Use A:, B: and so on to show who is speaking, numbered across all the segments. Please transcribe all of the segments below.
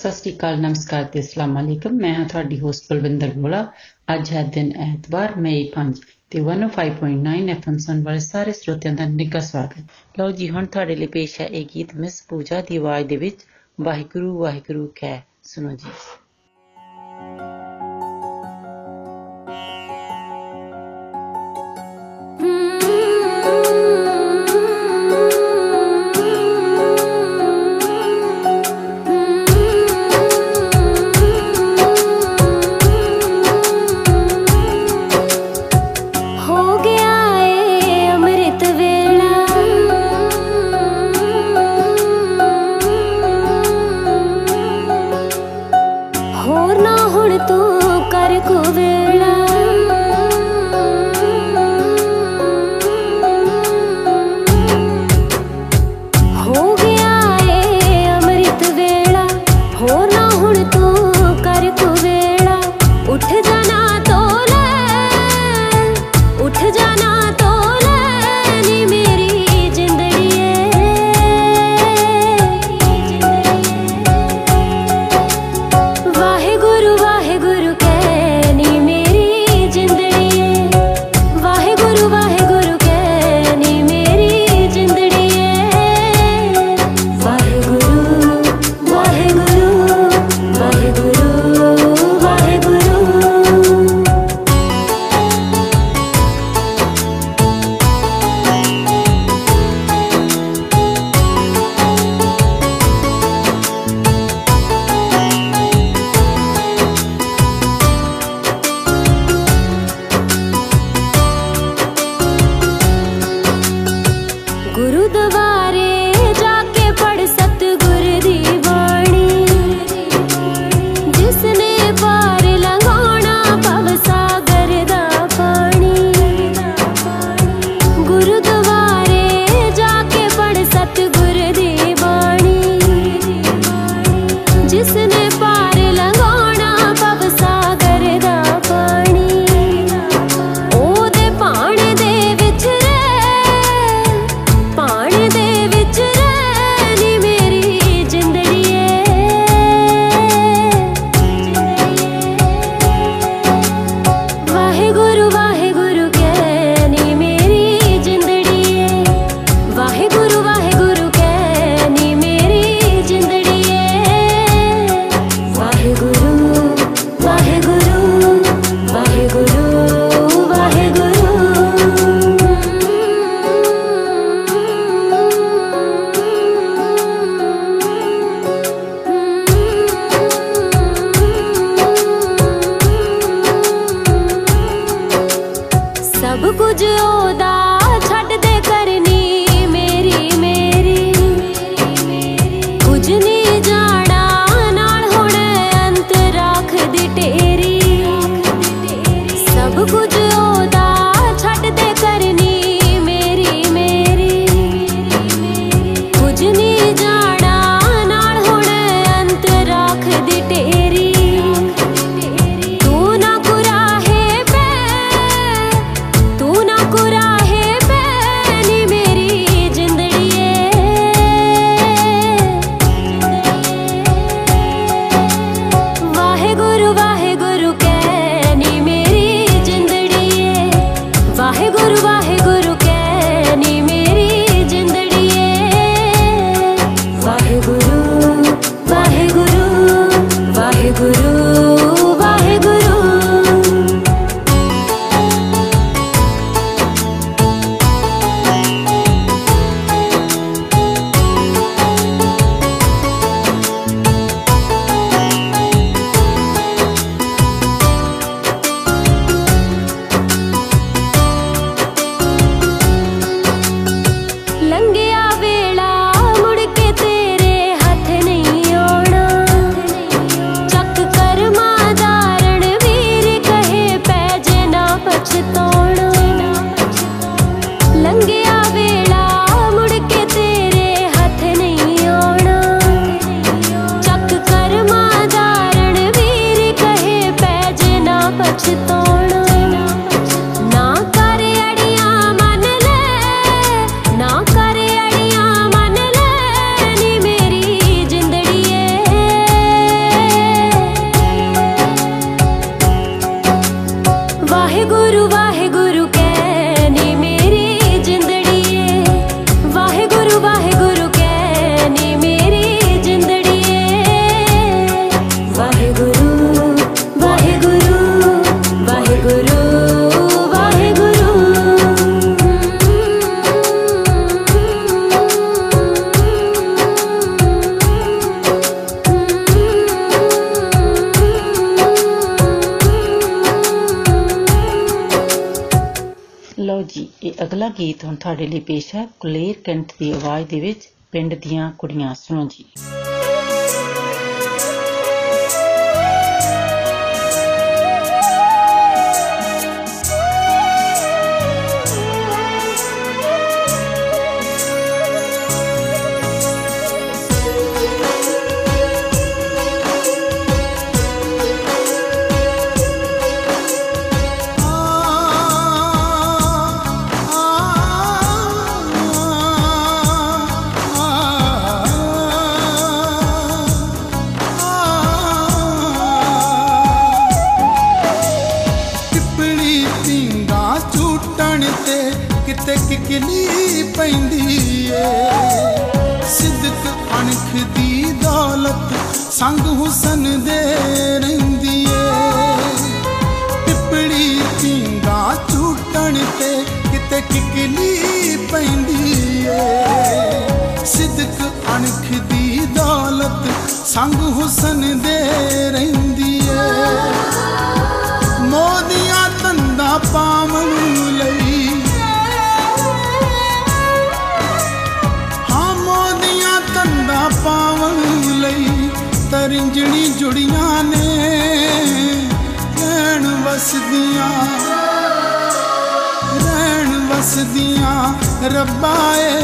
A: ਸਤਿ ਸ੍ਰੀ ਅਕਾਲ, ਨਮਸਕਾਰ ਤੇ ਅਸਲਾਮ ਅਲੈਕਮ। ਮੈਂ ਹਾਂ ਤੁਹਾਡੀ ਹੋਸਟ ਬਲਵਿੰਦਰ ਗੋਲਾ ਅੱਜ ਹੈ ਦਿਨ ਐਤਵਾਰ ਮਈ 5 ਤੇ 105.9 ਐਫਐਮ ਸੁਣ ਵਾਲੇ ਸਾਰੇ ਸਰੋਤਿਆਂ ਦਾ ਨਿੱਘਾ ਸਵਾਗਤ। ਲਓ ਜੀ, ਹੁਣ ਤੁਹਾਡੇ ਲਈ ਪੇਸ਼ ਹੈ ਇਹ ਗੀਤ ਮਿਸ ਪੂਜਾ ਦੀ ਆਵਾਜ਼ ਦੇ ਵਿੱਚ। ਵਾਹਿਗੁਰੂ ਵਾਹਿਗੁਰੂ ਕਹਿ ਸੁਣੋ ਜੀ। खुद वा ਵਿੱਚ ਪਿੰਡ ਦੀਆਂ ਕੁੜੀਆਂ ਸੁਣੋ ਜੀ।
B: ਕਿਕਲੀ ਪੈਂਦੀ ਏ। ਸਿੱਧਕ ਅਣਖ ਦੀ ਦੌਲਤ ਸੰਗ ਹੁਸਨ ਦੇ ਰਹਿੰਦੀ ਏ। ਮੋਦੀਆਂ ਤੰਦਾ ਪਾਵਨ ਲਈ। ਪਾਵਨ ਲਈ ਤਰਿੰਜਣੀ ਜੁੜੀਆਂ ਨੇ। ਰਹਿਣ ਵਸਦੀਆਂ ਰਹਿਣ ਵਸਦੀਆਂ ਰੱਬਾ ਏ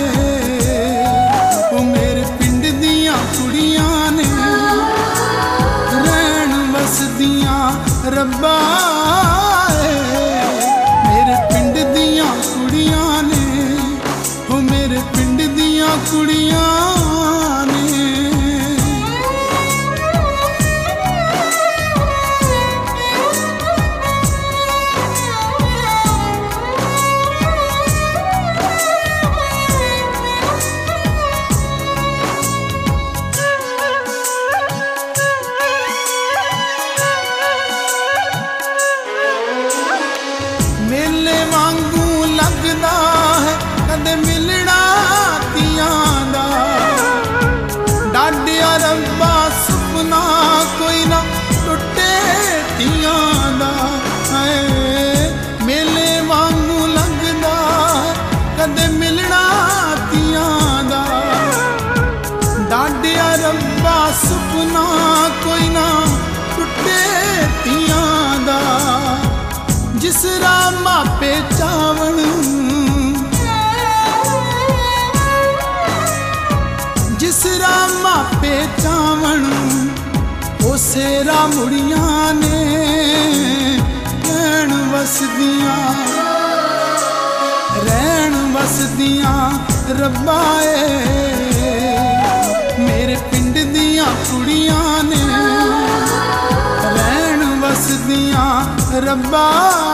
B: ਉਹ ਮੇਰੇ ਪਿੰਡ ਦੀਆਂ ਕੁੜੀਆਂ ਨੇ। ਰਹਿਣ ਵਸਦੀਆਂ ਰੱਬਾ। বাবা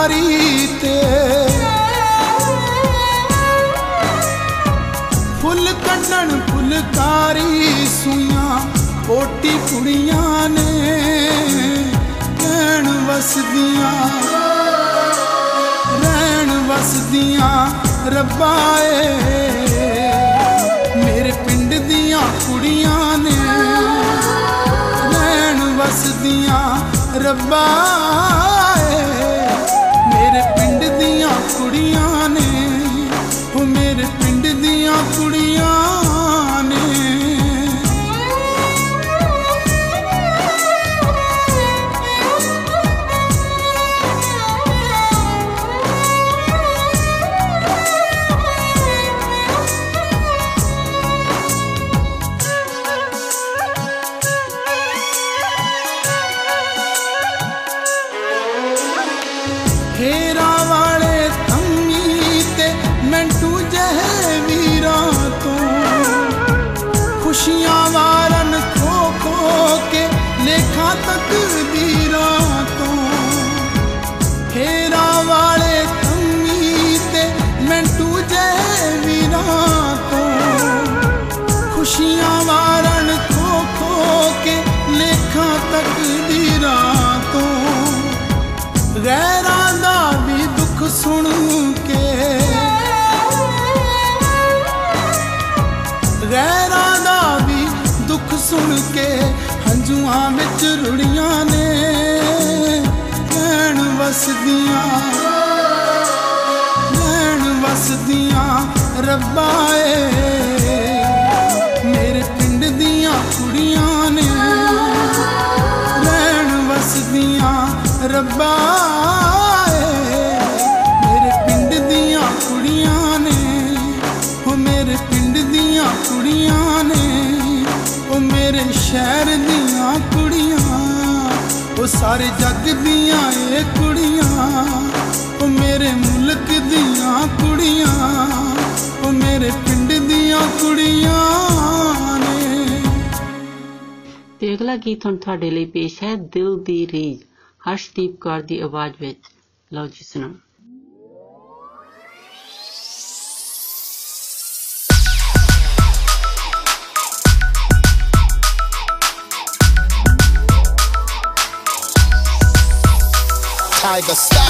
B: ਫੁਲਕਾਰੀ ਤੇ। ਫੁੱਲ ਕੱਢਣ ਫੁਲਕਾਰੀ ਸੂਈਆਂ ਕੋਟੀ ਕੁੜੀਆਂ ਨੇ, ਰਹਿਣ ਵਸਦੀਆਂ। ਰਹਿਣ ਵਸਦੀਆਂ ਰੱਬਾ ਏ, ਮੇਰੇ ਪਿੰਡ ਦੀਆਂ ਕੁੜੀਆਂ ਨੇ। ਰਹਿਣ ਵਸਦੀਆਂ ਰੱਬਾ ਮੇਰੇ ਪਿੰਡ ਦੀਆਂ ਕੁੜੀਆਂ ਨੇ ਸੁਣ ਕੇ। ਗੈਰਾਂ ਦਾ ਵੀ ਦੁੱਖ ਸੁਣ ਕੇ ਹੰਝੂਆਂ ਵਿੱਚ ਰੁੜੀਆਂ ਨੇ। ਲੈਣ ਵਸਦੀਆਂ ਲੈਣ ਵਸਦੀਆਂ ਰੱਬਾ ਏ। ਮੇਰੇ ਪਿੰਡ ਦੀਆਂ ਕੁੜੀਆਂ ਨੇ। ਲੈਣ ਵਸਦੀਆਂ ਰੱਬਾ ਸ਼ਹਿਰ ਦੀਆਂ ਕੁੜੀਆਂ, ਉਹ ਸਾਰੇ ਜੱਗ ਦੀਆਂ ਏ ਕੁੜੀਆਂ, ਉਹ ਮੇਰੇ ਮੁਲਕ ਦੀਆਂ ਕੁੜੀਆਂ, ਉਹ ਮੇਰੇ ਪਿੰਡ ਦੀਆਂ ਕੁੜੀਆਂ ਨੇ।
A: ਤੇ ਅਗਲਾ ਗੀਤ ਹੁਣ ਤੁਹਾਡੇ ਲਈ ਪੇਸ਼ ਹੈ, ਦਿਲ ਦੀ ਰੀਜ ਹਰਸ਼ਦੀਪ ਕੌਰ ਦੀ ਆਵਾਜ਼ ਵਿੱਚ। ਲਓ ਜੀ ਸੁਣੋ
C: tiger style.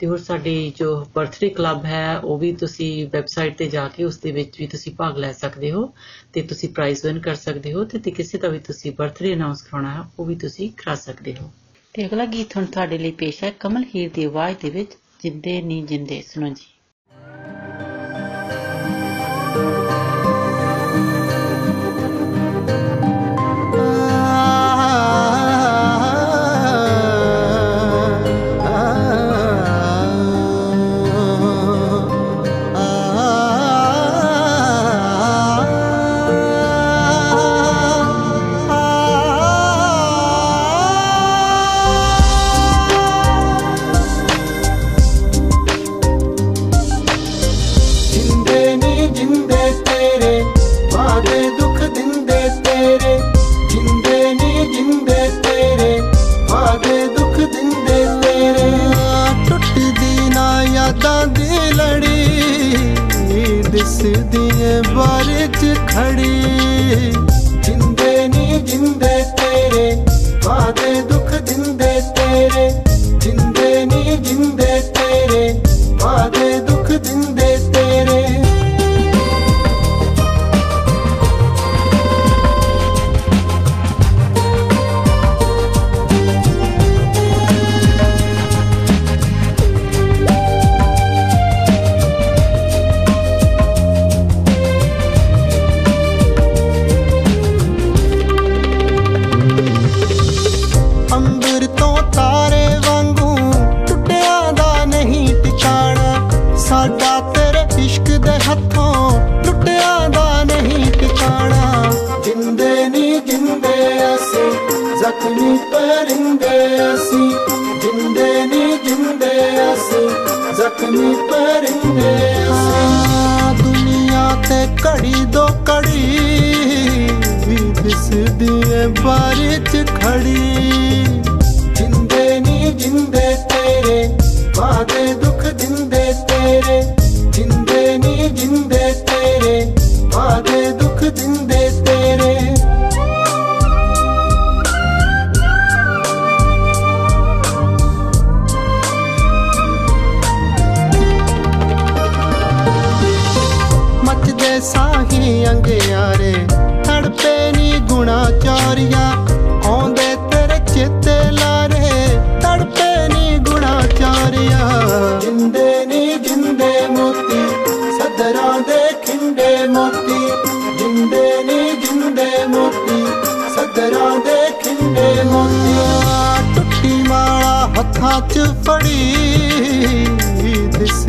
D: ਤੇ ਹੋਰ ਸਾਡੀ ਜੋ ਬਰਥਡੇ ਕਲੱਬ ਹੈ, ਉਹ ਵੀ ਤੁਸੀਂ ਵੈਬਸਾਈਟ ਤੇ ਜਾ ਕੇ ਉਸ ਦੇ ਵਿੱਚ ਵੀ ਤੁਸੀਂ ਭਾਗ ਲੈ ਸਕਦੇ ਹੋ ਤੇ ਤੁਸੀਂ ਪ੍ਰਾਈਜ਼ ਵਿਨ ਕਰ ਸਕਦੇ ਹੋ ਤੇ ਤੇ ਕਿਸੇ ਦਾ ਵੀ ਤੁਸੀਂ ਬਰਥਡੇ ਅਨਾਉਂਸ ਕਰਾਉਣਾ ਹੈ, ਉਹ ਵੀ ਤੁਸੀਂ ਕਰਾ ਸਕਦੇ ਹੋ। ਤੇ ਅਗਲਾ ਗੀਤ ਹੁਣ ਤੁਹਾਡੇ ਲਈ ਪੇਸ਼ ਹੈ ਕਮਲ ਹੀਰ ਦੀ ਆਵਾਜ਼ ਦੇ ਵਿੱਚ, ਜਿੰਦੇ ਨਹੀਂ ਜਿੰਦੇ, ਸੁਣੋ ਜੀ।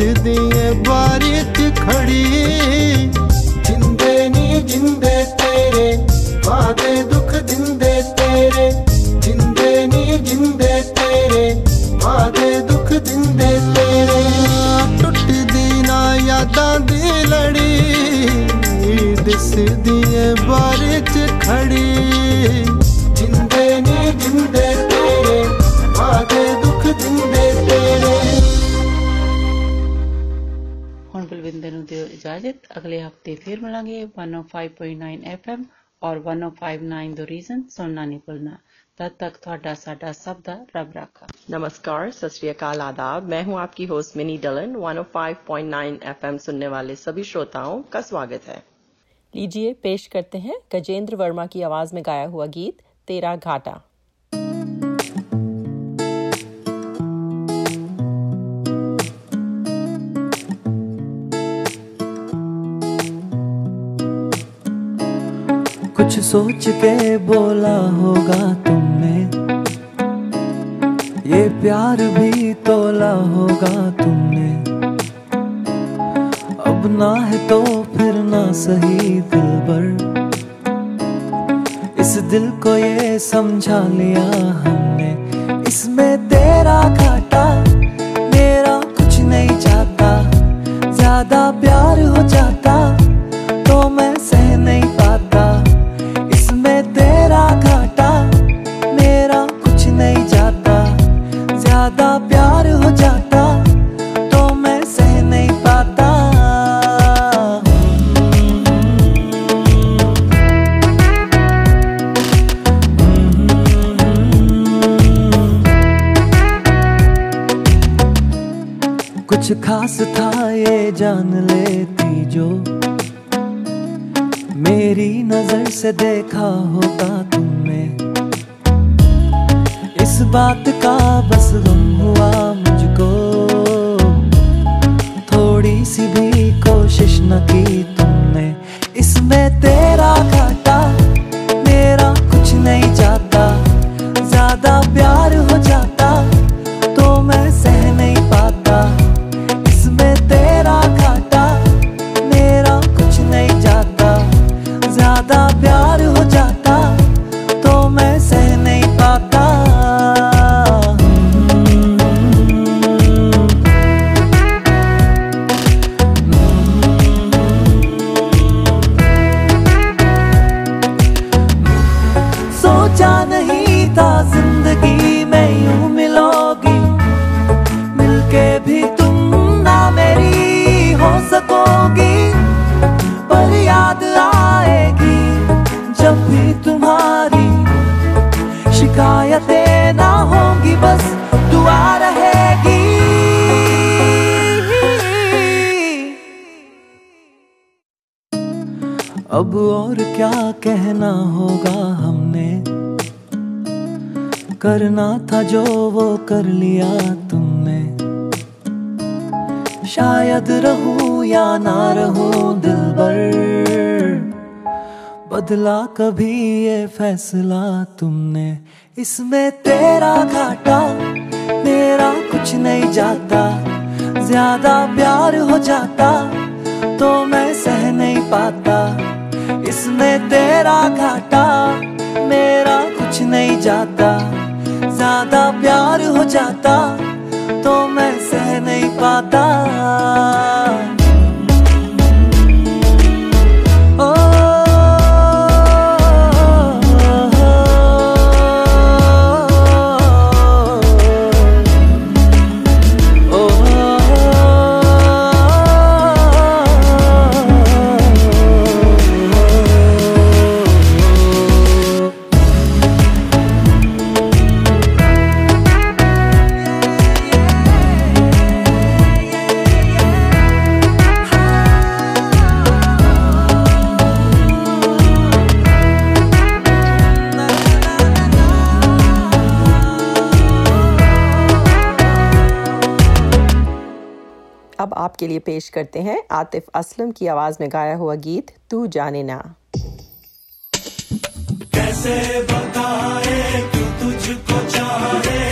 E: ਦਿਸਦੀ ਏ ਬਾਰੀ 'ਚ ਖੜੀ। ਜਿੰਦੇ ਨੀ ਜਿੰਦੇ ਤੇਰੇ, ਵਾਦੇ ਦੁੱਖ ਦਿੰਦੇ ਤੇਰੇ। ਜਿੰਦੇ ਨੀ ਜਿੰਦੇ ਤੇਰੇ, ਵਾਦੇ ਦੁੱਖ ਦਿੰਦੇ ਤੇਰੇ। ਟੁੱਟਦੀ ਨਾ ਯਾਦਾਂ ਦੀ ਲੜੀ ਦਿਸਦੀ ਏ ਬਾਰੀ 'ਚ ਖੜੀ।
D: ਇਜਾਜ਼ਤ ਅਗਲੇ ਹਫਤੇ ਫਿਰ ਮਿਲਾਂਗੇ 105.9 FM ਔਰ 1059 ਦ ਰੀਜ਼ਨ ਸੁਣਨਾ ਨਹੀਂ ਭੁੱਲਣਾ तब तक ਤੁਹਾਡਾ ਸਾਡਾ ਸਭ ਦਾ ਰੱਬ ਰਾਖਾ
F: नमस्कार सत श्री अकाल आदाब मैं हूं आपकी होस्ट मिनी डलन 105.9 एफएम सुनने वाले सभी श्रोताओं का स्वागत है
G: लीजिए पेश करते हैं गजेंद्र वर्मा की आवाज में गाया हुआ गीत तेरा घाटा
H: सोच के बोला होगा तुमने। ये प्यार भी तोला होगा तुमने। अब ना है तो फिर ना सही दिल भर इस दिल को ये समझा लिया हमने। इसमें तेरा
I: से देखा होता अब और क्या कहना होगा हमने? करना था जो वो कर लिया तुमने। शायद रहूँ या ना रहूँ दिल भर, बदला कभी ये फैसला तुमने। इसमें तेरा घाटा, मेरा कुछ नहीं जाता। ज़्यादा प्यार हो जाता तो मैं सह नहीं पाता। इसमें तेरा घाटा मेरा कुछ नहीं जाता। ज़्यादा प्यार हो जाता तो मैं सह नहीं पाता।
G: अब आपके लिए पेश करते हैं आतिफ असलम की आवाज़ में गाया हुआ गीत, तू जाने ना।
I: कैसे बताए कि तुझको के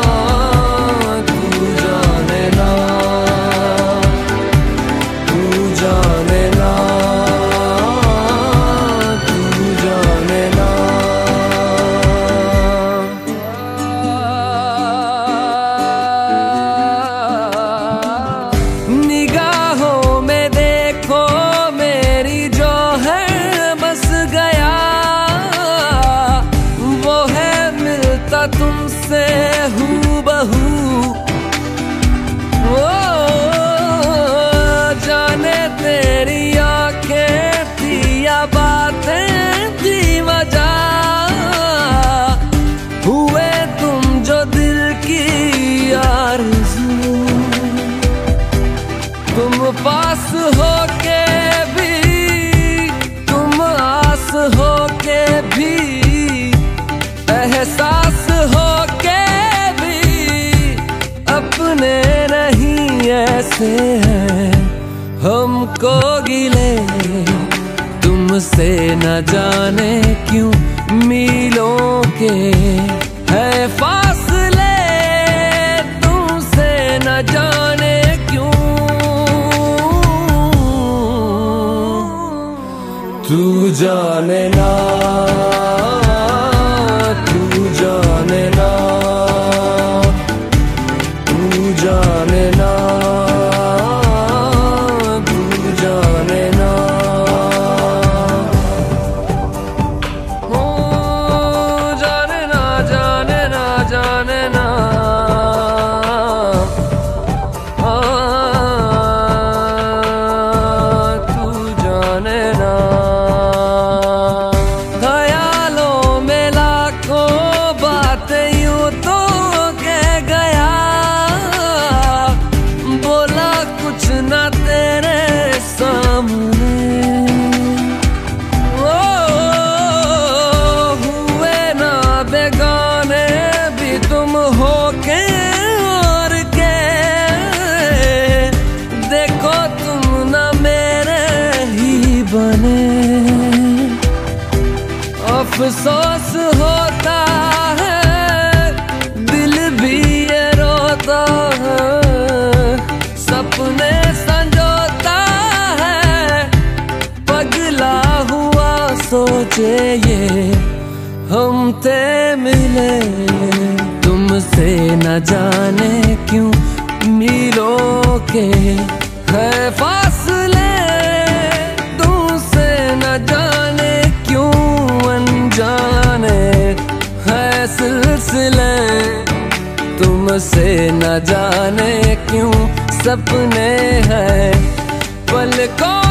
I: तुमसे न जाने क्यों मिलो के है फासले। तुमसे न जाने क्यों? तू जाने ना। सोचे ये हम ते मिले। तुमसे न जाने क्यों मीलों के है फासले। तुमसे न जाने क्यों अनजाने है सिलसिले। तुमसे न जाने क्यों सपने हैं पलकों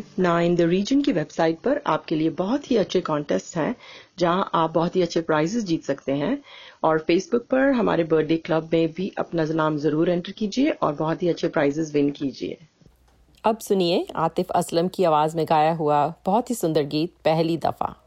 F: 1059 द रीजन की वेबसाइट पर आपके लिए बहुत ही अच्छे कॉन्टेस्ट हैं, जहाँ आप बहुत ही अच्छे प्राइजेस जीत सकते हैं। और फेसबुक पर हमारे बर्थडे क्लब में भी अपना नाम ज़रूर एंटर कीजिए और बहुत ही अच्छे प्राइजेस विन कीजिए।
G: अब सुनिए आतिफ असलम की आवाज़ में गाया हुआ बहुत ही सुंदर गीत, पहली दफ़ा।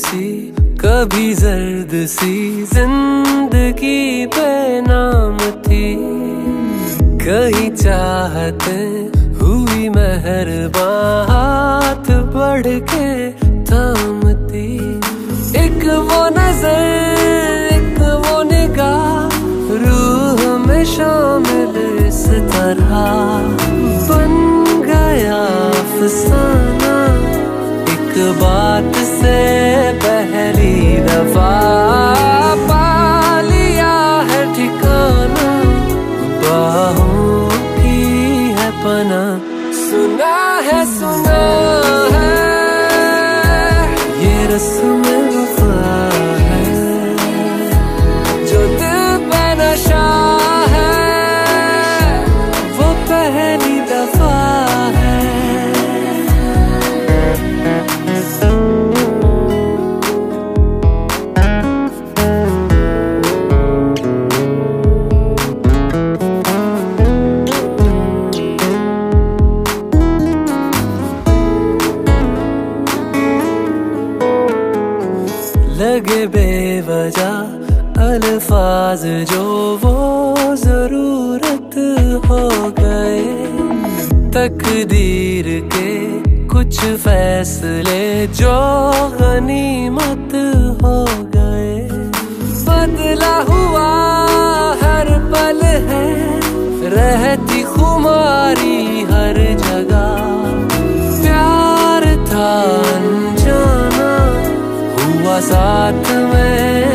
I: सी, कभी जर्द सी, ज़िंदगी पे नाम थी। कहीं चाहते हुई मेहरबान हाथ बढ़ के थामती एक वो नज़र, एक वो निगाह, रूह में शामिल इस तरह। बन गया फसाना एक बात से पहली दफ़ा पालिया है ठिकाना। बाहों की है पना। सुना है सुना है। फैसले जो गनीमत हो गए। बदला हुआ हर पल है, रहती खुमारी हर जगह। प्यार था जाना हुआ साथ में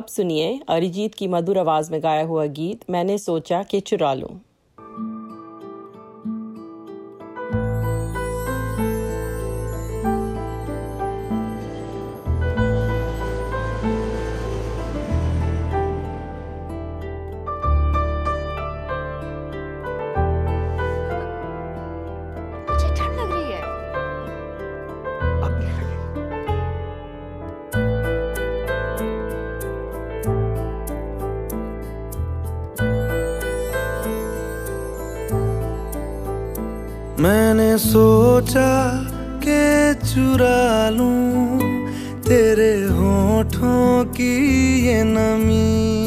I: अब
G: सुनिए अरिजीत की मधुर आवाज़ में गाया हुआ गीत, मैंने सोचा कि चुरा लूँ।
D: सोचा के चुरा लूँ तेरे होठों की ये नमी।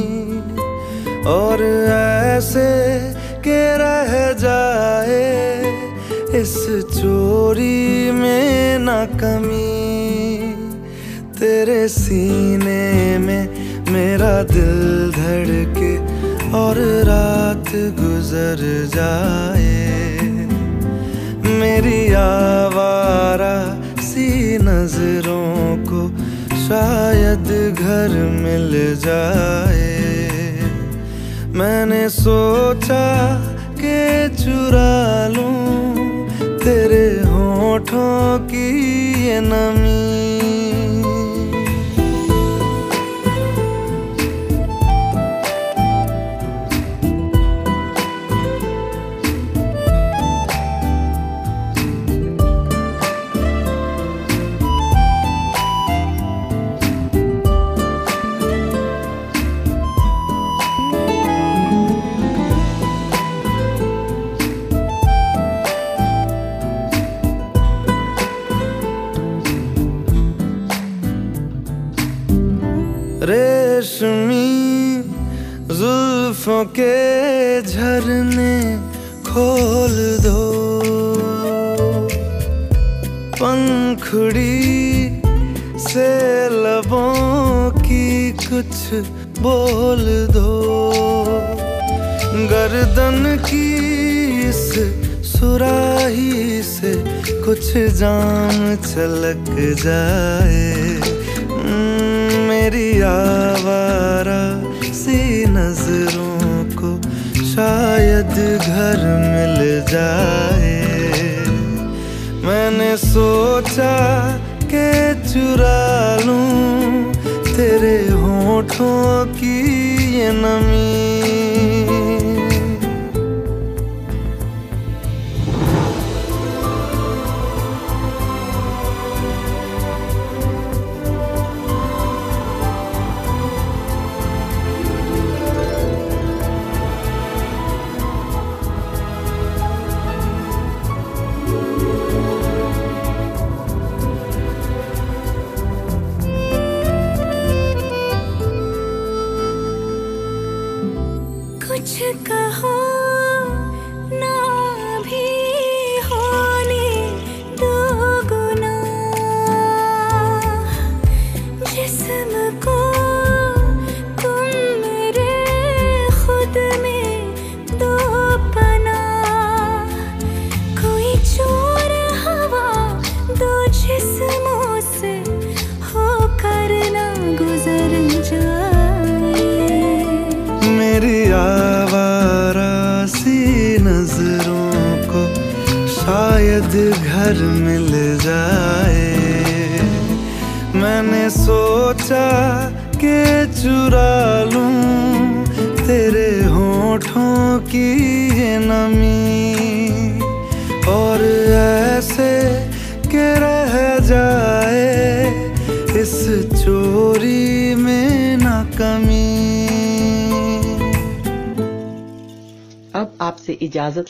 D: और ऐसे के रह जाए इस चोरी में ना कमी। तेरे सीने में मेरा दिल धड़के और रात गुजर जाए। आवारा सी नज़रों को शायद घर मिल जाए। मैंने सोचा के चुरा लूँ तेरे होठों की ये नमी। के झरने खोल दो। पंखुड़ी से लबों की कुछ बोल दो। गर्दन की इस सुराही से कुछ जान छलक जाए। मेरी आवारा घर मिल जाए। मैंने सोचा के चुरा लूँ तेरे होठों की ये नमी।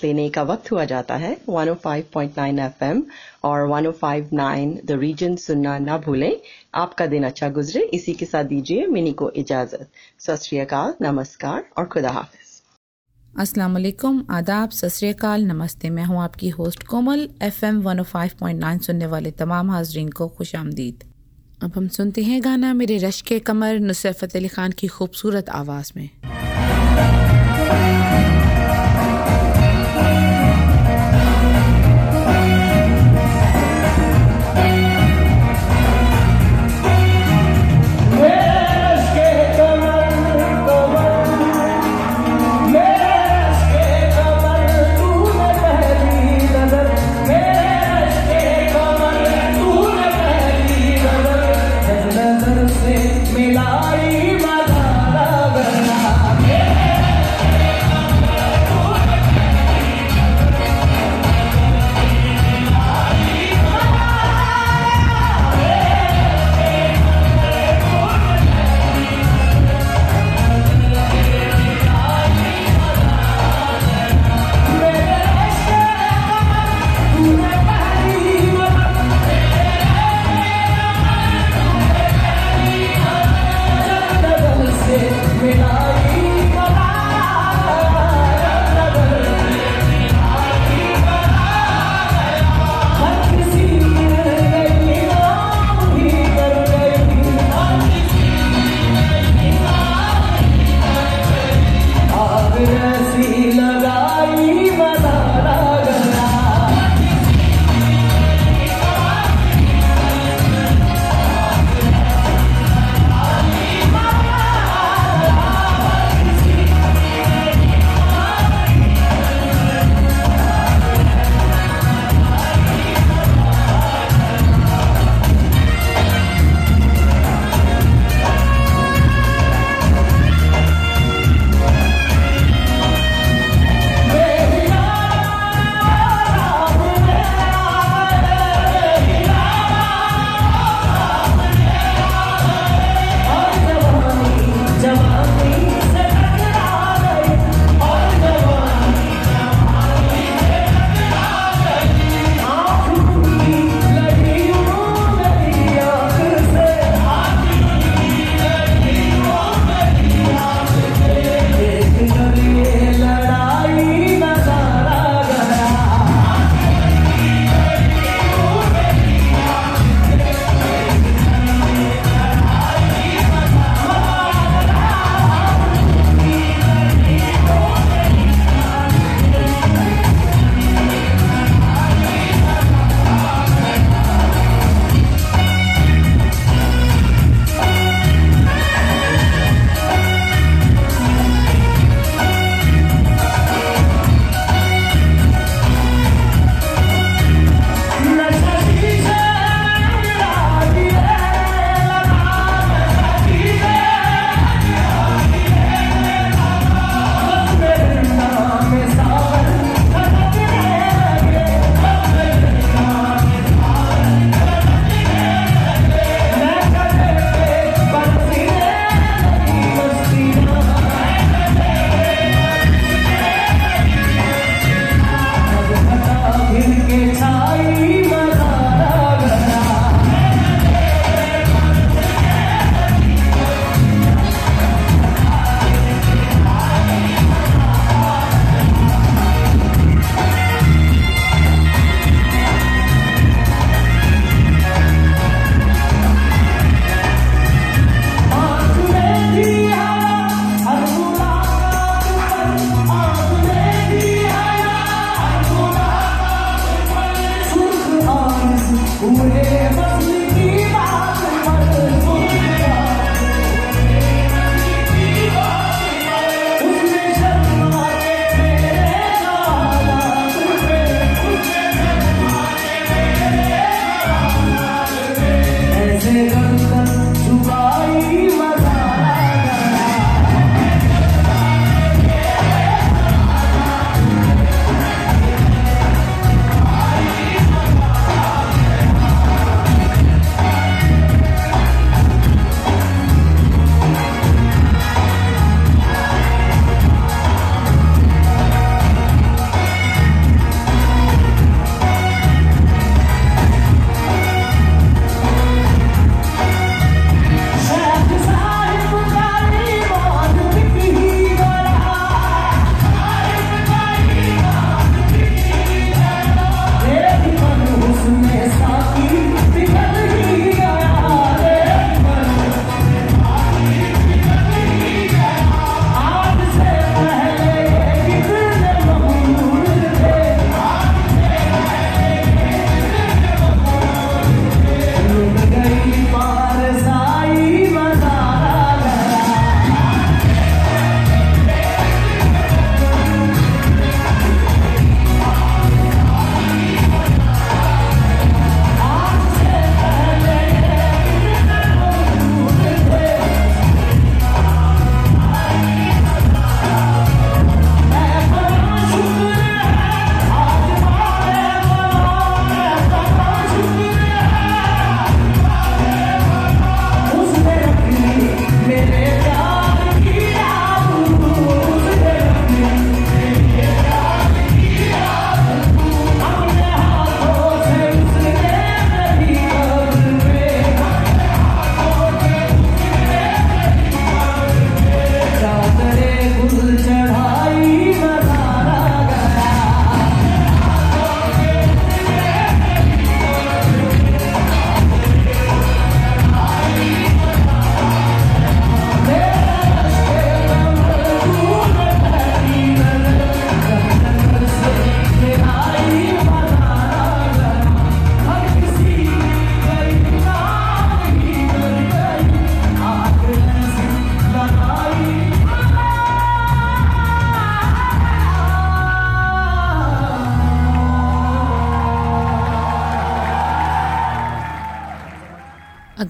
F: लेने का वक्त हुआ जाता है। 105.9 एफएम और 105.9 द रीजन सुनना ना भूलें। आपका दिन अच्छा गुजरे। इसी के साथ दीजिए मिनी को इजाज़त। सत नमस्कार और खुदा हाफिज।
J: अस्सलाम वालेकुम। आदाब। सत नमस्ते। मैं हूँ आपकी होस्ट कोमल। एफएम 105.9 सुनने वाले तमाम हाजरीन को खुश आमदीद। अब हम सुनते हैं गाना मेरे रश के कमर, नुसरत फ़तेह अली खान की खूबसूरत आवाज़ में।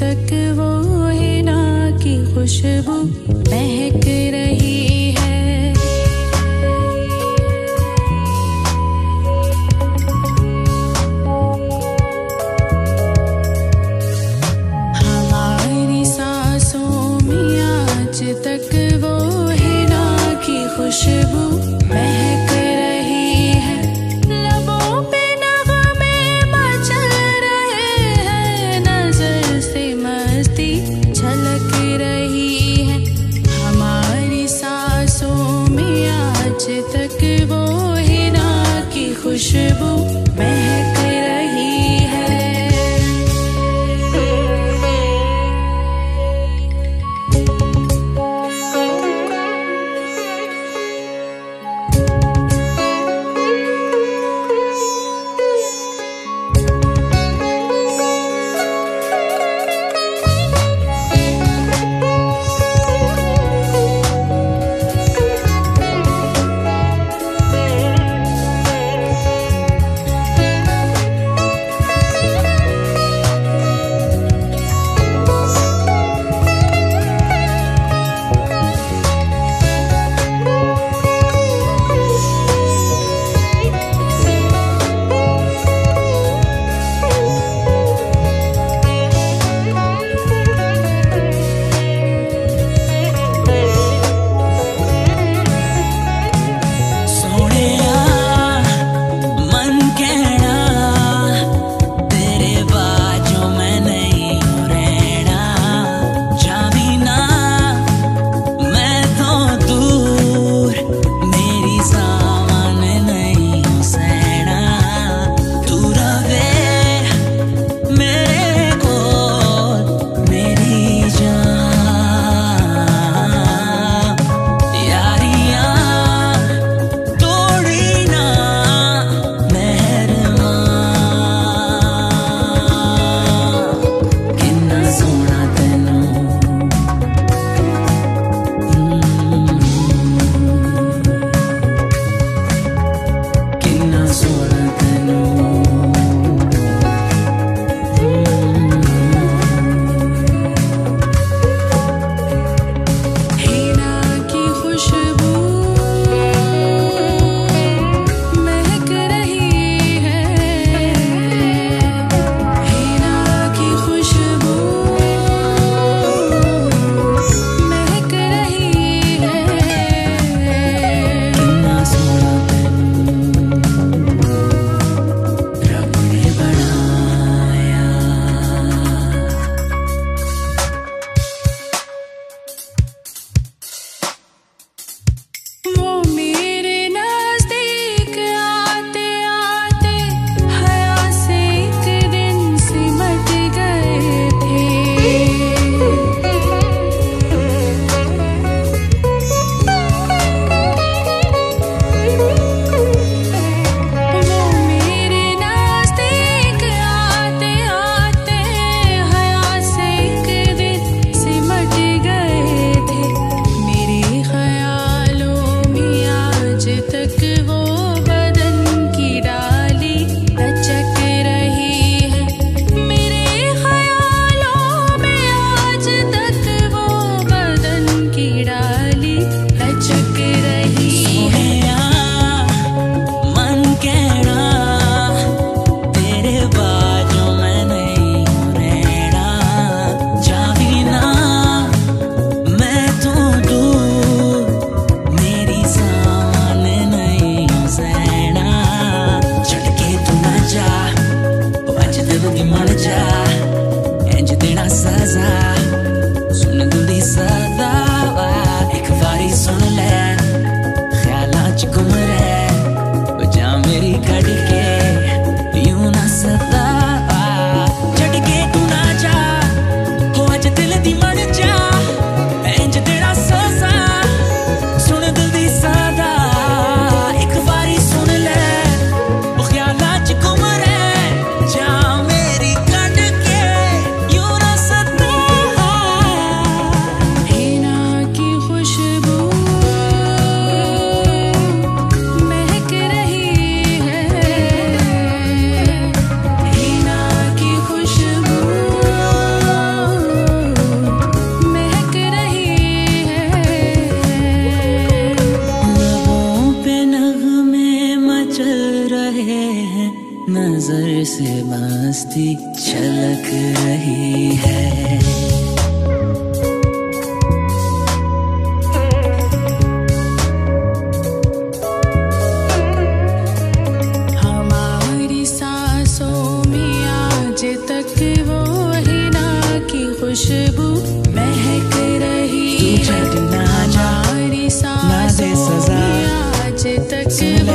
K: तक वो
L: है ना
K: की खुशबू महक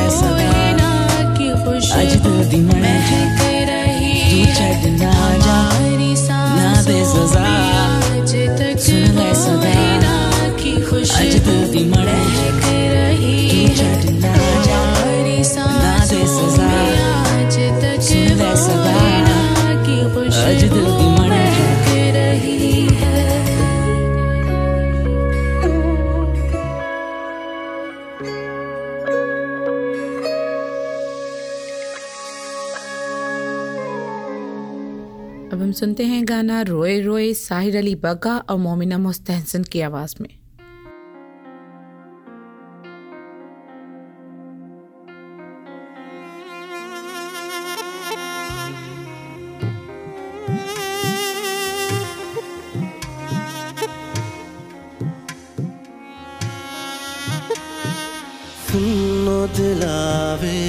L: सदा
K: आज
L: दो दिन
M: मैं मोमिना रोए रोए साहिर अली बग्गा और मोमिना मुस्तहसन की आवाज़ में।
N: दिलावे,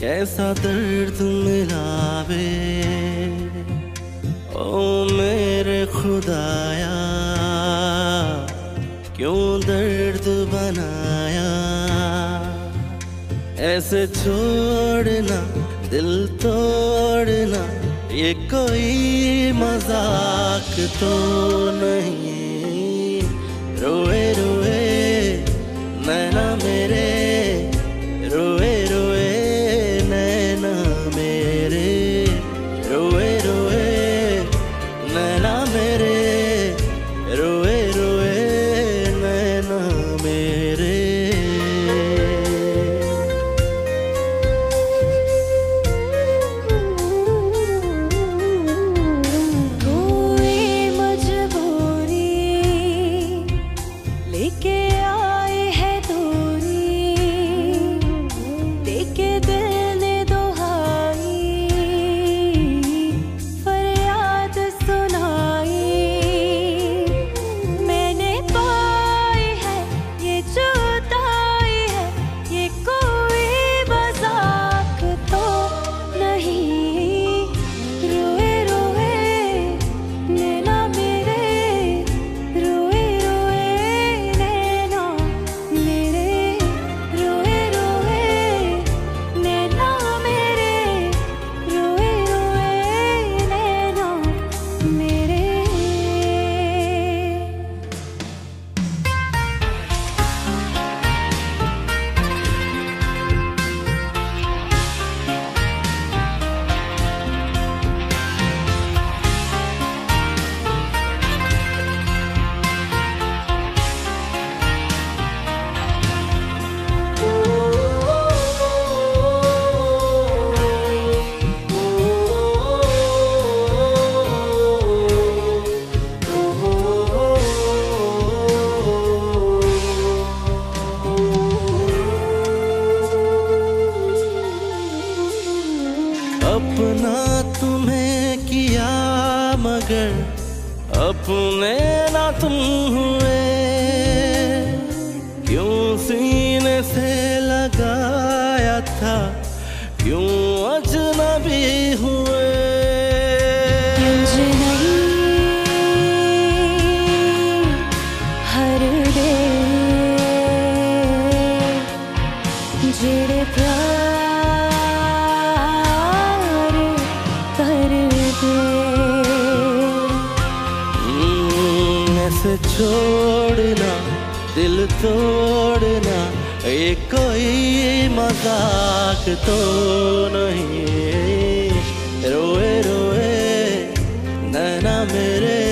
N: कैसा दर्द मिलावे। ओ मेरे खुदाया, क्यों दर्द बनाया? ऐसे छोड़ना, दिल तोड़ना, ये कोई मज़ाक तो नहीं। रोए रोए, नैना मेरे छोड़ना दिल तोड़ना ये कोई मज़ाक तो नहीं। रोए रोए नैना मेरे